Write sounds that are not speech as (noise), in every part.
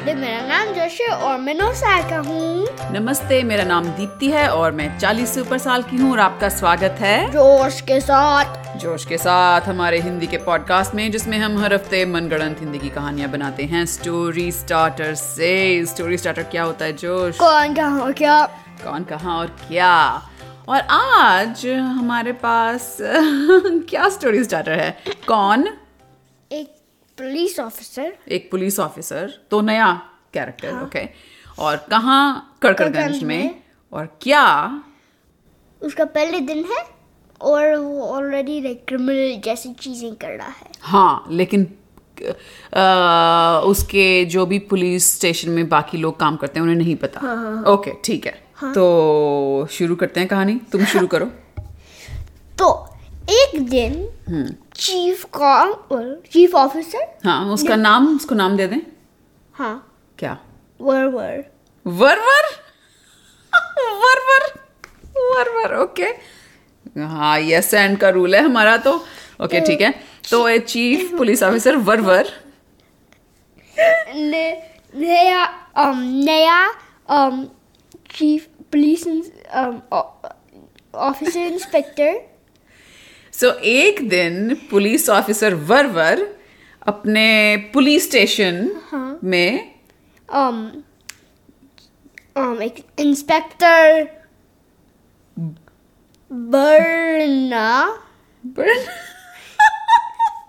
नमस्ते मेरा नाम जोशी और मैं नौ साल का हूँ। नमस्ते मेरा नाम दीप्ति है और मैं 40 से ऊपर साल की हूँ और आपका स्वागत है। जोश के साथ। जोश के साथ हमारे हिंदी के पॉडकास्ट में जिसमें हम हर हफ़्ते मनगढ़ंत हिंदी की कहानियाँ बनाते हैं। स्टोरी स्टार्टर से। स्टोरी स्टार्टर क्या होता है जोश? कौन कहाँ और क्या? कौन कहाँ और क्या? और आज हमारे पास (laughs) क्या स्टोरी स्टार्टर है? कौन? पुलिस ऑफिसर एक पुलिस ऑफिसर तो नया कैरेक्टर ओके और कहाँ कड़कड़गंज में? में। और क्या? उसका पहले दिन है और वो ऑलरेडी लाइक क्रिमिनल जैसी चीज़ें कर रहा है। हाँ लेकिन आ, उसके जो भी पुलिस स्टेशन में बाकी लोग काम करते हैं उन्हें नहीं पता। ओके ठीक है। हाँ? तो शुरू करते हैं कहानी। तुम शुरू करो। (laughs) तो एक दिन चीफ का चीफ ऑफिसर हाँ उसका नाम उसको नाम दे दें। हाँ। क्या? वर वर। वरवर? (laughs) वरवर? वरवर ओके हाँ यस एंड का रूल है हमारा तो। ओके ठीक है। तो ए चीफ पुलिस ऑफिसर वरवर। नया um, नया chief police officer inspector so so, एक दिन पुलिस ऑफिसर वरवर अपने पुलिस स्टेशन में um, um, एक इंस्पेक्टर बर्ना बर्न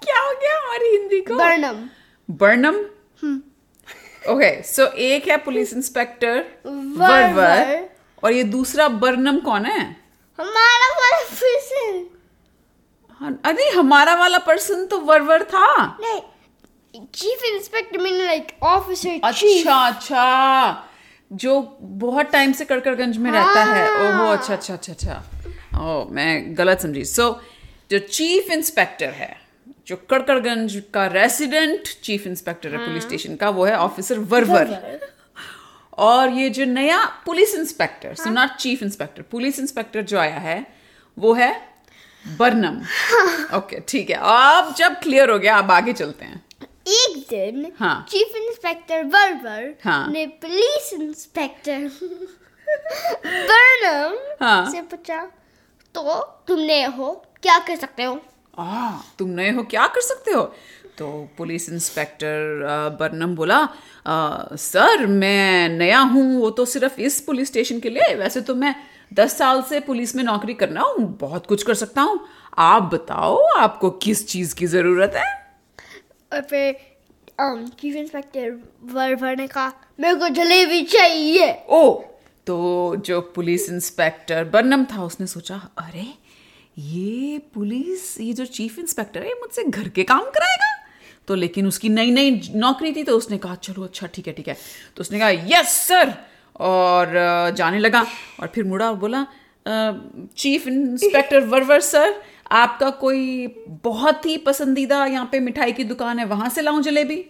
क्या हो गया हमारी हिंदी को? बर्नम बर्नम ओके सो एक है पुलिस इंस्पेक्टर वरवर। और ये दूसरा बर्नम कौन है? हमारा वाला हाँ, अरे हमारा वाला पर्सन तो वरवर था। नहीं chief inspector mean like officer अच्छा अच्छा जो बहुत टाइम से कड़कड़गंज में हाँ। रहता है। हाँ। ओहो अच्छा अच्छा अच्छा अच्छा। ओ मैं गलत समझी। सो so, जो चीफ इंस्पेक्टर है जो कड़कड़गंज का रेसिडेंट चीफ इंस्पेक्टर है पुलिस स्टेशन का वो है ऑफिसर वरवर। और ये जो नया police inspector so not chief inspector police inspector जो आया है वो है बर्नम ओके ठीक है अब जब क्लियर हो गया आप आगे चलते हैं एक दिन हाँ। चीफ इंस्पेक्टर वर्वर हाँ। ने पुलिस इंस्पेक्टर बर्नम हाँ। से पूछा तो तुम नए हो क्या कर सकते हो आ, तुम नए हो क्या कर सकते हो तो पुलिस इंस्पेक्टर बर्नम बोला "अ, सर मैं नया हूँ वो तो सिर्फ़ इस पुलिस स्टेशन के लिए वैसे तो मैं दस साल से पुलिस में नौकरी करना हूँ बहुत कुछ कर सकता हूँ। आप बताओ आपको किस चीज़ की ज़रूरत है? और फिर चीफ इंस्पेक्टर वर्वर ने कहा मेरे को जलेबी चाहिए। ओ तो जो पुलिस इंस्पेक्टर बर्नम था उसने सोचा अरे ये पुलिस ये जो चीफ इंस्पेक्टर है ये मुझसे घर के काम कराएगा? तो लेकिन उसकी नई नई नौकरी थी तो उसने कहा चलो अच्छा ठीक है ठीक है। तो उसने कहा यस सर और जाने लगा और फिर मुड़ा और बोला चीफ इंस्पेक्टर वरवर सर आपका कोई बहुत ही पसंदीदा यहाँ पे मिठाई की दुकान है वहाँ से लाऊं जलेबी?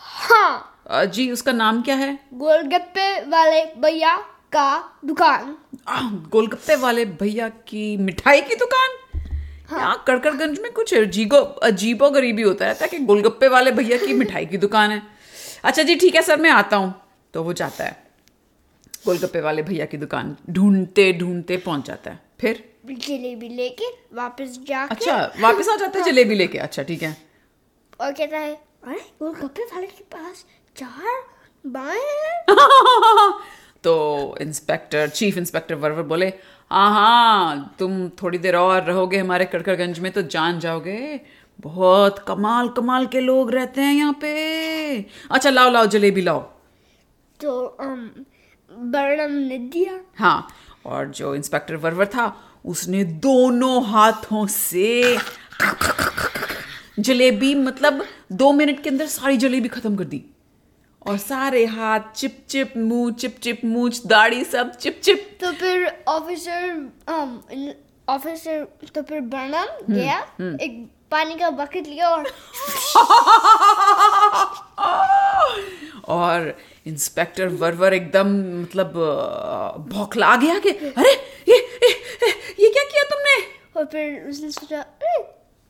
हाँ। जी उसका नाम क्या है? गोलगप्पे वाले भैया का दुकान। गोलगप्पे वाले भैया की मिठाई की दुकान? यहाँ कड़कड़गंज में कुछ अजीबो अजीबो गरीबी होता रहता है कि गोलगप्पे वाले भैया की मिठाई की दुकान है। अच्छा जी ठीक है सर मैं आता हूँ। तो वो जाता है। गोलगप्पे वाले भैया की दुकान ढूंढते ढूंढते पहुँच जाता है। फिर? जलेबी लेके वापस जाके अच्छा वापस आ जाता है जलेबी लेके? अच्छा ठीक है। और कहता है अरे गोलगप्पे वाले के पास चार बाएँ (laughs) तो इंस्पेक्टर चीफ इंस्पेक्टर वरवर बोले हाँ हाँ तुम थोड़ी देर और रहोगे हमारे कड़कड़गंज में तो जान जाओगे। बहुत कमाल कमाल के लोग रहते हैं यहाँ पे। अच्छा लाओ लाओ जलेबी लाओ। तो um, बर्नम ने दिया। हाँ और जो इंस्पेक्टर वरवर था उसने दोनों हाथों से जलेबी मतलब दो मिनट के अंदर सारी जलेबी खत्म कर दी। और सारे हाथ चिप चिप मुँह चिप चिप मूछ दाढ़ी सब चिप चिप। तो फिर ऑफिसर ऑफिसर तो फिर बर्नम गया एक पानी का बकेट लिया और और इंस्पेक्टर वरवर एकदम मतलब बौखला गया कि अरे ये ये, ये क्या किया तुमने? और फिर उसने सोचा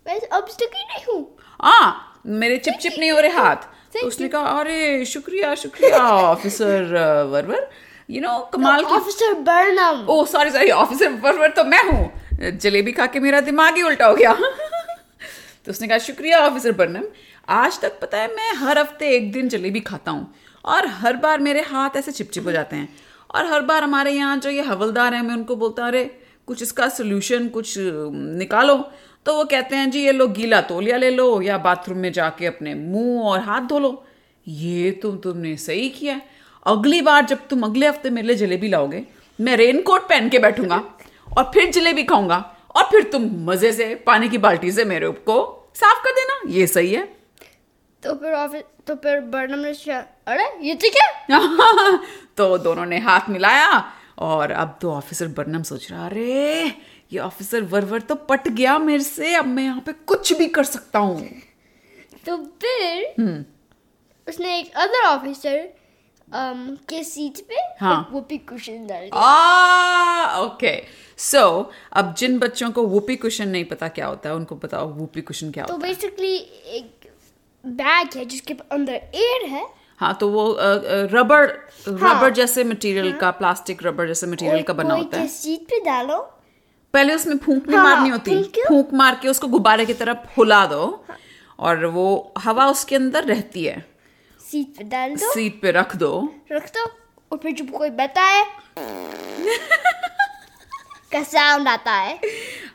मैं अब ही नहीं हूँ। हाँ मेरे चिप चिप नहीं हो रहे हाथ। तो उसने कहा अरे शुक्रिया शुक्रिया ऑफिसर वरवर। यू नो कमाल की ऑफिसर बर्नम। ओ सॉरी सॉरी ऑफिसर वरवर तो मैं हूँ। जलेबी खा के मेरा दिमाग ही उल्टा हो गया। तो उसने कहा, शुक्रिया, ऑफिसर बर्नम। आज तक पता है मैं हर हफ़्ते एक दिन जलेबी खाता हूँ और हर बार मेरे हाथ ऐसे चिपचिप हो जाते हैं और हर बार हमारे यहाँ जो ये हवलदार हैं, मैं उनको बोलता अरे, कुछ इसका सोल्यूशन कुछ निकालो। तो वो कहते हैं, जी, ये लो, गीला तोलिया ले लो या बाथरूम में जाके अपने मुँह और हाथ धो लो। ये तो तुमने सही किया अगली बार जब तुम अगले हफ़्ते मेरे लिए जलेबी लाओगे, मैं रेनकोट पहन के बैठूँगा और फिर जलेबी खाऊँगा। और फिर तुम मज़े से पानी की बाल्टी से मेरे को साफ़ कर देना। ये सही है। तो फिर ऑफ़िस तो फिर बर्नम ने अरे ये तो क्या (laughs) तो दोनों ने हाथ मिलाया और अब तो ऑफिसर बर्नम सोच रहा अरे ये ऑफिसर वरवर तो पट गया मेरे से अब मैं यहाँ पे कुछ भी कर सकता हूँ। तो फिर उसने एक अदर ऑफिसर um, के सीट पे हाँ। वो वुपी कुशन डाल दिया। आ ओके सो so, अब जिन बच्चों को वूपी कुशन नहीं पता क्या होता है उनको बताओ वूपी कुशन क्या तो होता है। तो बेसिकली एक बैग है जिसके अंदर एयर है। हाँ तो वो रबर हाँ। रबर जैसे मटेरियल का प्लास्टिक रबर जैसे मटेरियल का बना होता है। सीट पे डालो? पहले उसमें फूंक नहीं हाँ, मारनी होती। फूंक? मार के उसको गुब्बारे की तरफ़ फुला दो और वो हवा उसके अंदर रहती है। सीट पे डाल दो। सीट पे रख दो। रख दो और फिर जब कोई है (laughs) का साउंड आता है।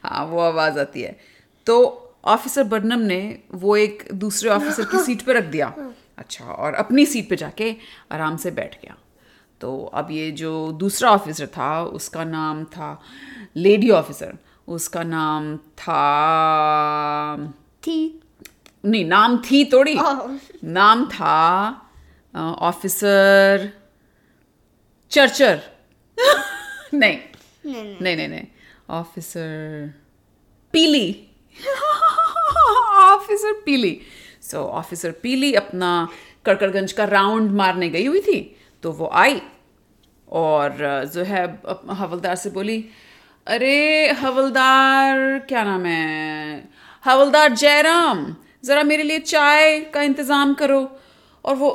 हाँ वो आवाज़ आती है। तो ऑफिसर बर्नम ने वो एक दूसरे ऑफिसर की सीट पे रख दिया। अच्छा और अपनी सीट पे जाके आराम से बैठ गया। तो अब ये जो दूसरा ऑफिसर था उसका नाम था लेडी ऑफिसर उसका नाम था थी। नहीं नाम थी थोड़ी। नाम था ऑफिसर चर्चर। (laughs) नहीं नहीं नहीं नहीं ऑफिसर पीली ऑफिसर पीली सो ऑफिसर पीली अपना कड़कड़गंज का राउंड मारने गई हुई थी तो वो आई और जो है हवलदार से बोली, अरे, हवलदार, क्या नाम है? हवलदार जयराम, जरा मेरे लिए चाय का इंतज़ाम करो। और वो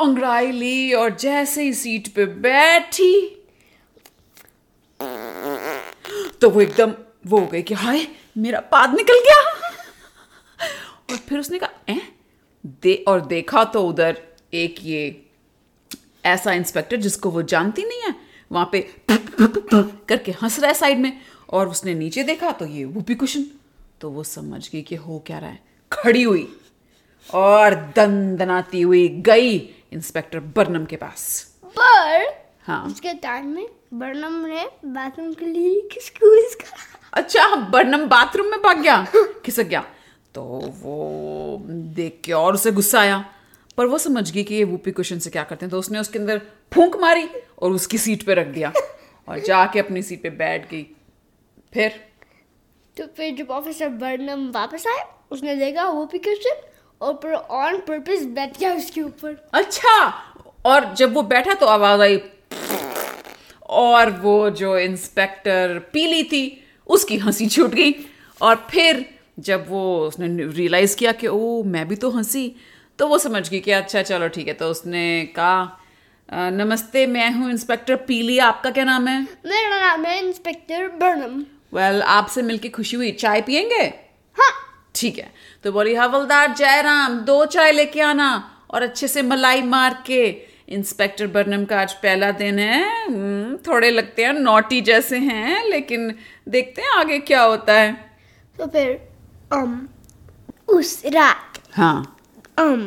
अंगड़ाई ली और जैसे ही सीट पे बैठी तो वो एकदम वो हो गई कि, हाय, मेरा पाद निकल गया। और फिर उसने कहा ए दे और देखा तो उधर एक ये ऐसा इंस्पेक्टर जिसको वो जानती नहीं है, वहाँ पे करके हंस रहा है साइड में और उसने नीचे देखा तो ये वूपी कुशन। तो वो समझ गई कि हो क्या रहा है। खड़ी हुई और दंदनाती हुई गई इंस्पेक्टर बर्नम के पास। हाँ। उसके टाइम में बर्नम ने बाथरूम के लिए किसको इसका अच्छा बर्नम बाथरूम में भाग गया? खिसक गया। तो वो देख के और उसे गुस्सा आया। पर वो समझ गई कि ये वूपी क्वेश्चन से क्या करते हैं। तो उसने उसके अंदर फूंक मारी और उसकी सीट पे रख दिया और जाके अपनी सीट पे बैठ गई। फिर? तो फिर जब ऑफिसर बर्नम वापस आए उसने देखा वो भी क्वेश्चन और फिर ऑन पर्पस बैठ गया उसके ऊपर। अच्छा और जब वो बैठा तो आवाज़ आई और वो जो इंस्पेक्टर पीली थी उसकी हँसी छूट गई। और फिर जब वो उसने रियलाइज़ किया कि ओ मैं भी तो हँसी तो वो समझ गई कि अच्छा चलो ठीक है। तो उसने कहा नमस्ते मैं हूँ इंस्पेक्टर पीली। आपका क्या नाम है? मेरा नाम है इंस्पेक्टर बर्नम। वेल well, आपसे मिलके खुशी हुई। चाय पियेंगे? हाँ। ठीक है। तो बोली हवलदार जयराम दो चाय लेके आना और अच्छे से मलाई मार के इंस्पेक्टर बर्नम का आज पहला दिन है। हम्म, थोड़े लगते हैं नोटी जैसे हैं लेकिन देखते हैं आगे क्या होता है। तो फिर um, उस रात हाँ। um,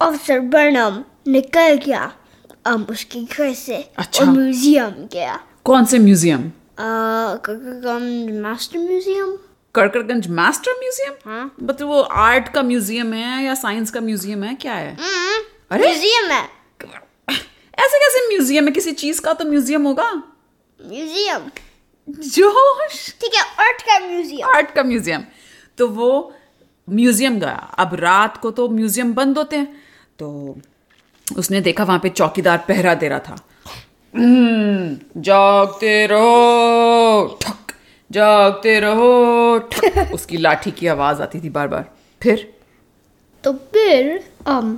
ऑफिसर बर्नम निकल गया um, उसके घर से अच्छा। और म्यूज़ियम गया। कौन से museum? Master museum. Kadkadganj master museum? हाँ। मतलब वो आर्ट का म्यूज़ियम है या साइंस का म्यूज़ियम है? क्या है? अरे? म्यूज़ियम है। ऐसे कैसे म्यूज़ियम है? किसी चीज़ का तो म्यूज़ियम होगा। म्यूज़ियम। जोश। ठीक है आर्ट का म्यूज़ियम। आर्ट का म्यूज़ियम। तो वो म्यूज़ियम गया। अब रात को तो म्यूज़ियम बंद होते हैं। तो उसने देखा वहाँ पे चौकीदार पहरा दे रहा था। "हम्म, जागते रहो ठक जागते रहो ठक। उसकी लाठी की आवाज़ आती थी बार बार फिर? तो फिर um,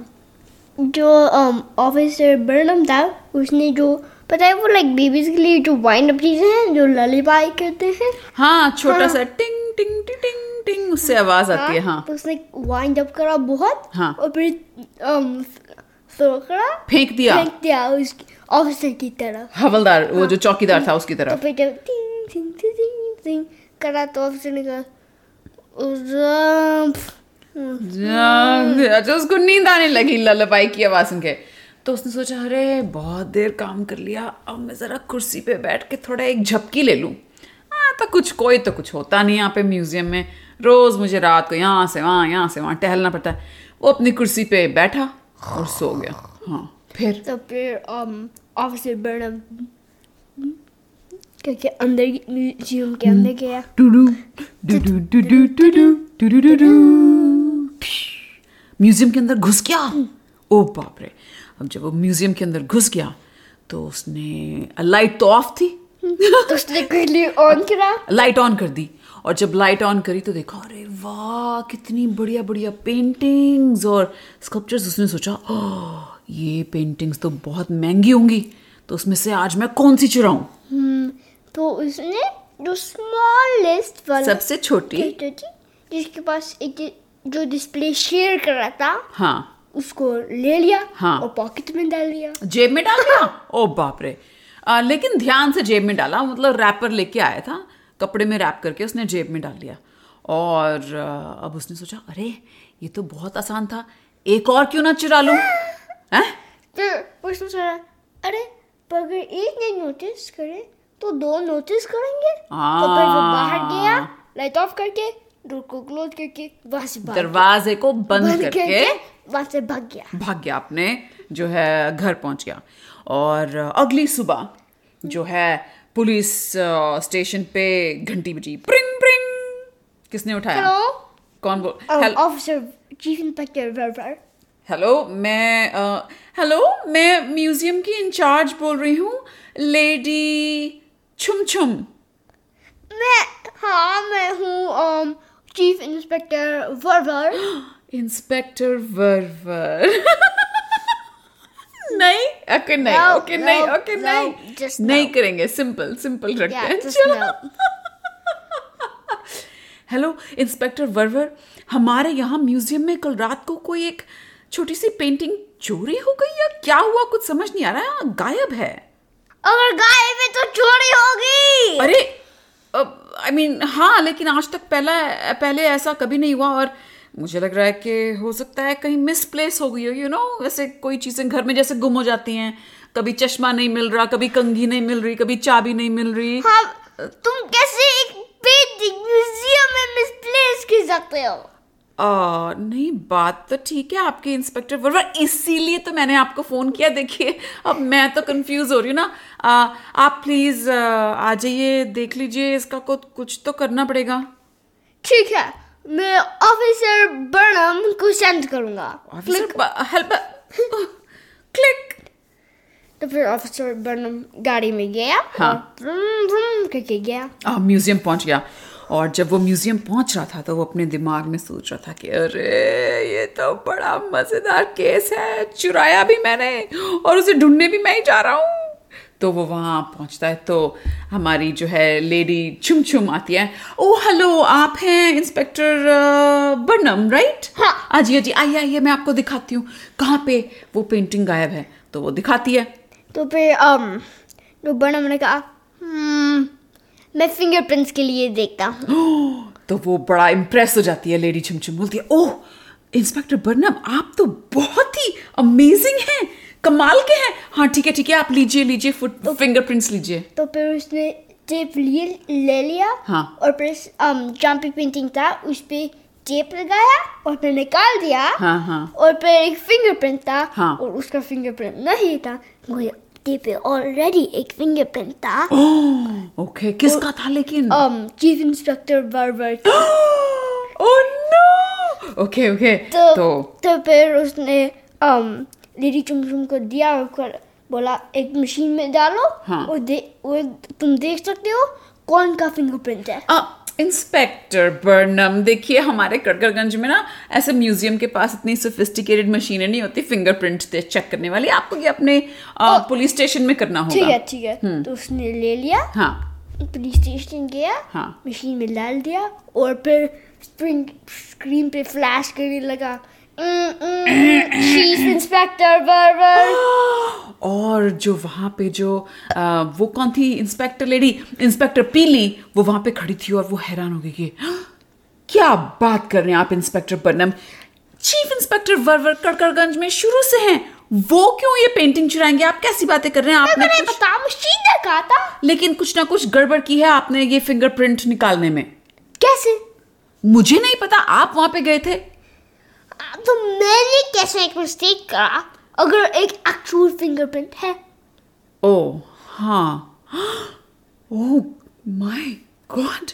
जो um, ऑफिसर बर्नम था उसने जो पता है वो लाइक बेबीज के लिए जो वाइंड अप चीज़ें हैं जो ललीबाई करते हैं। हाँ छोटा हाँ, सा टिंग टिंग टिंग टिंग टिंग उससे आवाज़ आती है हाँ। तो उसने वाइंड अप करा बहुत हाँ। और फिर um, throw करा फेंक दिया। फेंक दिया उसकी ऑफिसर की तरफ़। हवलदार हाँ, वो जो चौकीदार था उसकी तो तरफ़ फिर जब टिंग टिंग टिंग टिंग करा तो ऑफिसर ने कहा "उस- अच्छा उसको नींद आने लगी ललबाई की आवाज़ सुन के। तो उसने सोचा अरे बहुत देर काम कर लिया अब मैं जरा कुर्सी पे बैठ के थोड़ा एक झपकी ले लूँ। हाँ तो कुछ कोई तो कुछ होता नहीं यहाँ पे म्यूज़ियम में। रोज मुझे रात को यहाँ से वहाँ यहाँ से वहाँ टहलना पड़ता है। वो अपनी कुर्सी पे बैठा और सो गया। हाँ फिर? तो फिर um, ऑफिसर बर्नम क्योंकि अंदर म्यूज़ियम के अंदर गया। म्यूज़ियम के अंदर घुस गया। ओ बाप रे अब जब वो म्यूज़ियम के अंदर घुस गया तो उसने लाइट तो ऑफ़ थी। तो उसने ऑन करा? लाइट ऑन कर दी। और जब लाइट ऑन करी तो देखा अरे वाह कितनी बढ़िया बढ़िया पेंटिंग्स और स्कल्पचर्स उसने सोचा "ओह, ये पेंटिंग्स तो बहुत महँगी होंगी तो उसमें से आज मैं कौन सी चुराऊं? हम्म, तो उसने जो स्मॉलेस्ट वाला सबसे छोटी जिसके पास एक जो डिस्प्ले शेयर कर रहा था हाँ। उसको ले लिया हाँ। और पॉकेट में डाल लिया। जेब में डाल दिया ओ बाप रे आ, लेकिन ध्यान से जेब में डाला मतलब रैपर लेके आया था कपड़े में रैप करके उसने जेब में डाल लिया। और अब उसने सोचा अरे ये तो बहुत आसान था एक और क्यों ना चुरा लूँ? हैं? तो उसने सोचा अरे पर अगर एक ने नोटिस करे तो दो नोटिस करेंगे। तो फिर वो बाहर गया लाइट ऑफ़ करके डोर को क्लोज करके वहाँ से दरवाजे को बंद बंद करके करके वहाँ से भाग गया। भाग गया अपने जो है घर पहुँच गया। और अगली सुबह जो है पुलिस स्टेशन पे घंटी बजी प्रिंग प्रिंग किसने उठाया? हेलो कौन बोल Um, hello- officer chief inspector hello मैं हेलो मैं म्यूज़ियम की इंचार्ज बोल रही हूँ लेडी छुम छुम मैं हाँ मैं हूँ चीफ इंस्पेक्टर वर्वर इंस्पेक्टर वर्वर नहीं ओके नहीं ओके नहीं ओके नहीं नहीं करेंगे सिंपल सिंपल रखते हैं चलो हेलो इंस्पेक्टर वर्वर हमारे यहाँ म्यूज़ियम में कल रात को कोई एक छोटी सी पेंटिंग चोरी हो गई या क्या हुआ? कुछ समझ नहीं आ रहा है। गायब है। अगर गायब है तो चोरी होगी। अरे आई मीन हाँ लेकिन आज तक पहला, पहले ऐसा कभी नहीं हुआ और मुझे लग रहा है कि हो सकता है कहीं मिसप्लेस हो गई हो यू नो ऐसे कोई चीज़ें घर में जैसे गुम हो जाती हैं। कभी चश्मा नहीं मिल रहा, कभी कंघी नहीं मिल रही, कभी चाबी नहीं मिल रही। हाँ तुम कैसे एक पेंटिंग म्यूज़ियम में मिसप्लेस कर सकते हो? आ, नहीं बात तो ठीक है आपके इंस्पेक्टर वर्वर इसीलिए तो मैंने आपको फ़ोन किया देखिए अब मैं तो कंफ्यूज हो रही हूँ ना। आ, आप प्लीज़ आ जाइए देख लीजिए इसका को कुछ तो करना पड़ेगा। ठीक है मैं ऑफिसर बर्नम को सेंड करूँगा। हेल्प क्लिक तो फिर ऑफिसर बर्नम गाड़ी में गया हाँ। करके गया। म्यूज़ियम पहुँच गया। और जब वो म्यूज़ियम पहुँच रहा था तो वो अपने दिमाग में सोच रहा था कि अरे ये तो बड़ा मज़ेदार केस है चुराया भी मैंने और उसे ढूँढने भी मैं ही जा रहा हूँ। तो वो वहाँ पहुँचता है तो हमारी जो है लेडी छुम छुम आती है। ओ हेलो आप हैं इंस्पेक्टर बर्नम राइट? हाँ। अजी अजी आइए आइए मैं आपको दिखाती हूँ। कहाँ पे वो पेंटिंग गायब है? तो वो दिखाती है। तो फिर um, तो बर्नम ने कहा "Hmm, मैं फिंगरप्रिंट्स के लिए देखता हूँ (gasps) तो वो बड़ा इम्प्रेस हो जाती है लेडी छुमछुम बोलती है ओह इंस्पेक्टर बर्नम आप तो बहुत ही अमेजिंग हैं कमाल के हैं हाँ ठीक है ठीक है आप लीजिए लीजिए फुट तो, फिंगरप्रिंट्स लीजिए तो फिर उसने टेप लिए ले लिया हाँ। और फिर जहाँ पे पेंटिंग था उस पे टेप लगाया और फिर निकाल दिया हाँ हाँ और फिर एक फिंगरप्रिंट था हाँ। और उसका फिंगरप्रिंट नहीं था वो टेप पे ऑलरेडी एक फिंगरप्रिंट था ओह ओके किसका था लेकिन um, चीफ इंस्पेक्टर वर्वर ओह नो ओके ओके तो तो तो फिर उसने um, लेडी चुमचुम को दिया और बोला एक मशीन में डालो हाँ। और दे और तुम देख सकते हो कौन का फिंगरप्रिंट है? आ, इंस्पेक्टर बर्नम देखिए हमारे कड़कड़गंज में ना ऐसे म्यूज़ियम के पास इतनी सोफिस्टिकेटेड मशीनें नहीं होती फिंगरप्रिंट चेक करने वाली। आपको ये अपने पुलिस स्टेशन में करना होगा। ठीक है ठीक है। तो उसने ले लिया हाँ। पुलिस स्टेशन गया हाँ। मशीन में डाल दिया और फिर स्प्रिंग स्क्रीन पे फ्लैश करने लगा। चीफ इंस्पेक्टर बर्बर और जो वहाँ पे जो आ, वो कौन थी? इंस्पेक्टर लेडी इंस्पेक्टर पीली वो वहाँ पे खड़ी थी और वो हैरान हो गई कि (gasps) क्या बात कर रहे हैं आप inspector Burnham chief inspector Verver Kadkadganj में शुरू से हैं। वो क्यों ये पेंटिंग चुराएँगे? आप कैसी बातें कर रहे हैं? आपने कुछ पता मशीन ने कहा था। लेकिन कुछ ना कुछ गड़बड़ की है आपने ये फिंगरप्रिंट निकालने में। कैसे? मुझे नहीं पता आप वहाँ पे गए थे। तो मैंने कैसे एक मिस्टेक करा अगर एक एक्चुअल फिंगरप्रिंट है? ओ हाँ। ओ माय गॉड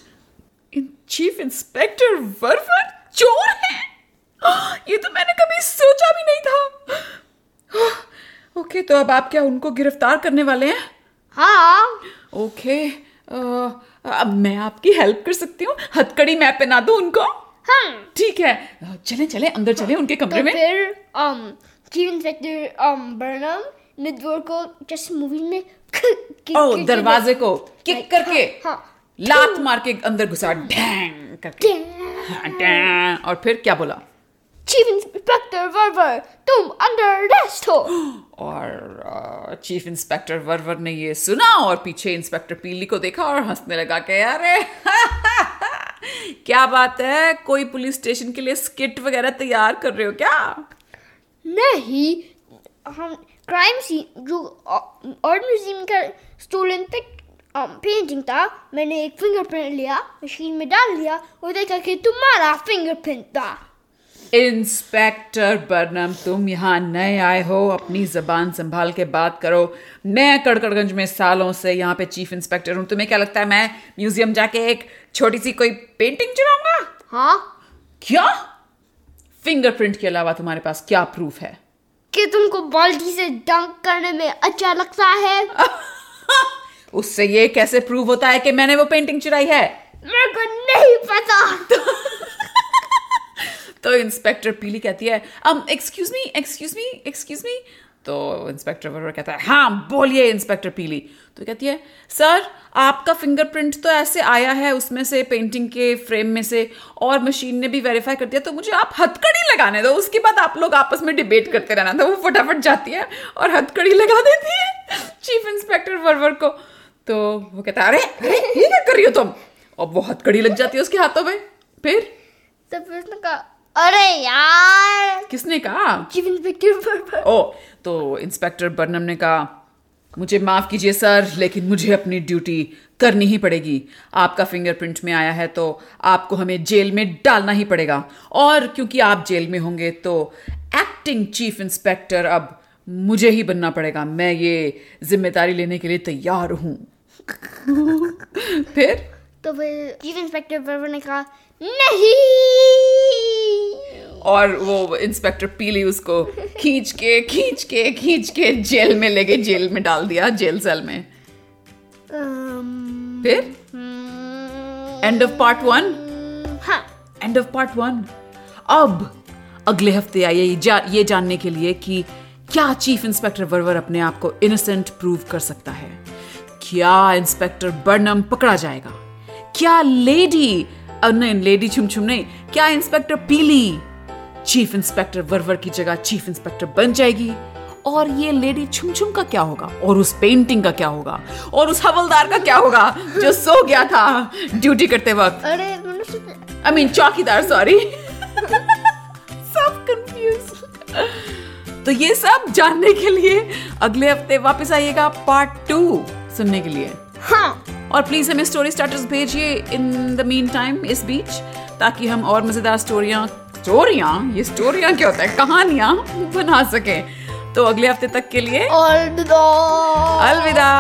इन चीफ इंस्पेक्टर वर्वर चोर है। (gasps) ये तो मैंने कभी सोचा भी नहीं था। (gasps) ओके तो अब आप क्या उनको गिरफ़्तार करने वाले हैं? हाँ। ओके अब मैं आपकी हेल्प कर सकती हूँ? हथकड़ी मैं पहना दूँ उनको? हाँ। ठीक है। चलें चलें अंदर चलें उनके कमरे तो में। फिर um चीफ इंस्पेक्टर बर्नम ने डोर को जैसे मूवी में (laughs) ओ दरवाजे को किक करके हाँ, हाँ। लात मार के अंदर घुसा ढैंग करके। हाँ, और फिर क्या बोला? चीफ इंस्पेक्टर वर्वर तुम अंडर अरेस्ट हो। और चीफ इंस्पेक्टर वर्वर ने ये सुना और पीछे इंस्पेक्टर पीली को देखा और हंसने लगा के अरे (laughs) क्या बात है? कोई पुलिस स्टेशन के लिए स्किट वगैरह तैयार कर रहे हो क्या? नहीं हम क्राइम सीन जो आर्ट म्यूज़ियम का स्टोलन पिक पेंटिंग था मैंने एक फिंगरप्रिंट लिया मशीन में डाल दिया और देखा कि तुम्हारा फिंगरप्रिंट था। इंस्पेक्टर बर्नम तुम यहाँ नए आए हो अपनी जबान संभाल के बात करो। मैं कड़कड़गंज में सालों से यहाँ पे चीफ इंस्पेक्टर हूँ। तुम्हें क्या लगता है मैं म्यूज़ियम जाके एक छोटी सी कोई पेंटिंग चुराऊँगा? हाँ। क्या? फिंगरप्रिंट के अलावा तुम्हारे पास क्या प्रूफ है? कि तुमको बाल्टी से डंक करने में अच्छा लगता है। (laughs) उससे ये कैसे प्रूव होता है कि मैंने वो पेंटिंग चुराई है? मेरे को नहीं पता। (laughs) तो तो इंस्पेक्टर पीली कहती है excuse me excuse me excuse me तो इंस्पेक्टर वर्वर कहता है हाँ बोलिए इंस्पेक्टर पीली। तो कहती है, सर, आपका फिंगरप्रिंट तो ऐसे आया है, उसमें से पेंटिंग के फ्रेम में से, और मशीन ने भी वेरीफाई कर दिया तो मुझे आप हथकड़ी लगाने दो, उसके बाद आप लोग आपस में डिबेट करते रहना। था वो फटाफट जाती है और हथकड़ी लगा देती है चीफ इंस्पेक्टर वर्वर को। तो वो कहता है, अरे ये क्या कर रही हो तुम? और वो हथकड़ी लग जाती है उसके हाथों में, फिर? तो फिर उसने कहा अरे यार। किसने कहा? ओ तो इंस्पेक्टर बर्नम ने कहा मुझे माफ़ कीजिए सर लेकिन मुझे अपनी ड्यूटी करनी ही पड़ेगी। आपका फिंगरप्रिंट में आया है तो आपको हमें जेल में डालना ही पड़ेगा। और क्योंकि आप जेल में होंगे तो एक्टिंग चीफ इंस्पेक्टर अब मुझे ही बनना पड़ेगा। मैं ये ज़िम्मेदारी लेने के लिए तैयार हूँ। (laughs) फिर? तो फिर चीफ इंस्पेक्टर वर्वर ने कहा नहीं। और वो इंस्पेक्टर पीली उसको खींच के खींच के खींच के जेल में ले गए जेल में डाल दिया जेल सेल में। Um, फिर? एंड ऑफ़ पार्ट वन हाँ। एंड ऑफ़ पार्ट वन अब अगले हफ़्ते आइए ये, जा, ये जानने के लिए कि क्या चीफ इंस्पेक्टर वर्वर अपने आप को इनोसेंट प्रूव कर सकता है। क्या इंस्पेक्टर बर्नम पकड़ा जाएगा? क्या लेडी नहीं लेडी छुम छुम नहीं। क्या इंस्पेक्टर पीली? चीफ इंस्पेक्टर वर्वर की जगह चीफ इंस्पेक्टर बन जाएगी। और ये लेडी छुम छुम का क्या होगा? और उस पेंटिंग का क्या होगा? और उस हवलदार का क्या होगा जो सो गया था ड्यूटी करते वक्त? अरे आई मीन चौकीदार सॉरी (laughs) सब कंफ्यूज तो ये सब जानने के लिए अगले हफ़्ते वापस आइएगा पार्ट टू सुनने के लिए। हाँ। और प्लीज़ हमें स्टोरी स्टार्टर्स भेजिए इन द मीन टाइम इस बीच ताकि हम और मज़ेदार स्टोरियाँ स्टोरियाँ ये स्टोरियाँ क्या होता है? कहानियाँ बना सके। तो अगले हफ़्ते तक के लिए अलविदा। अलविदा।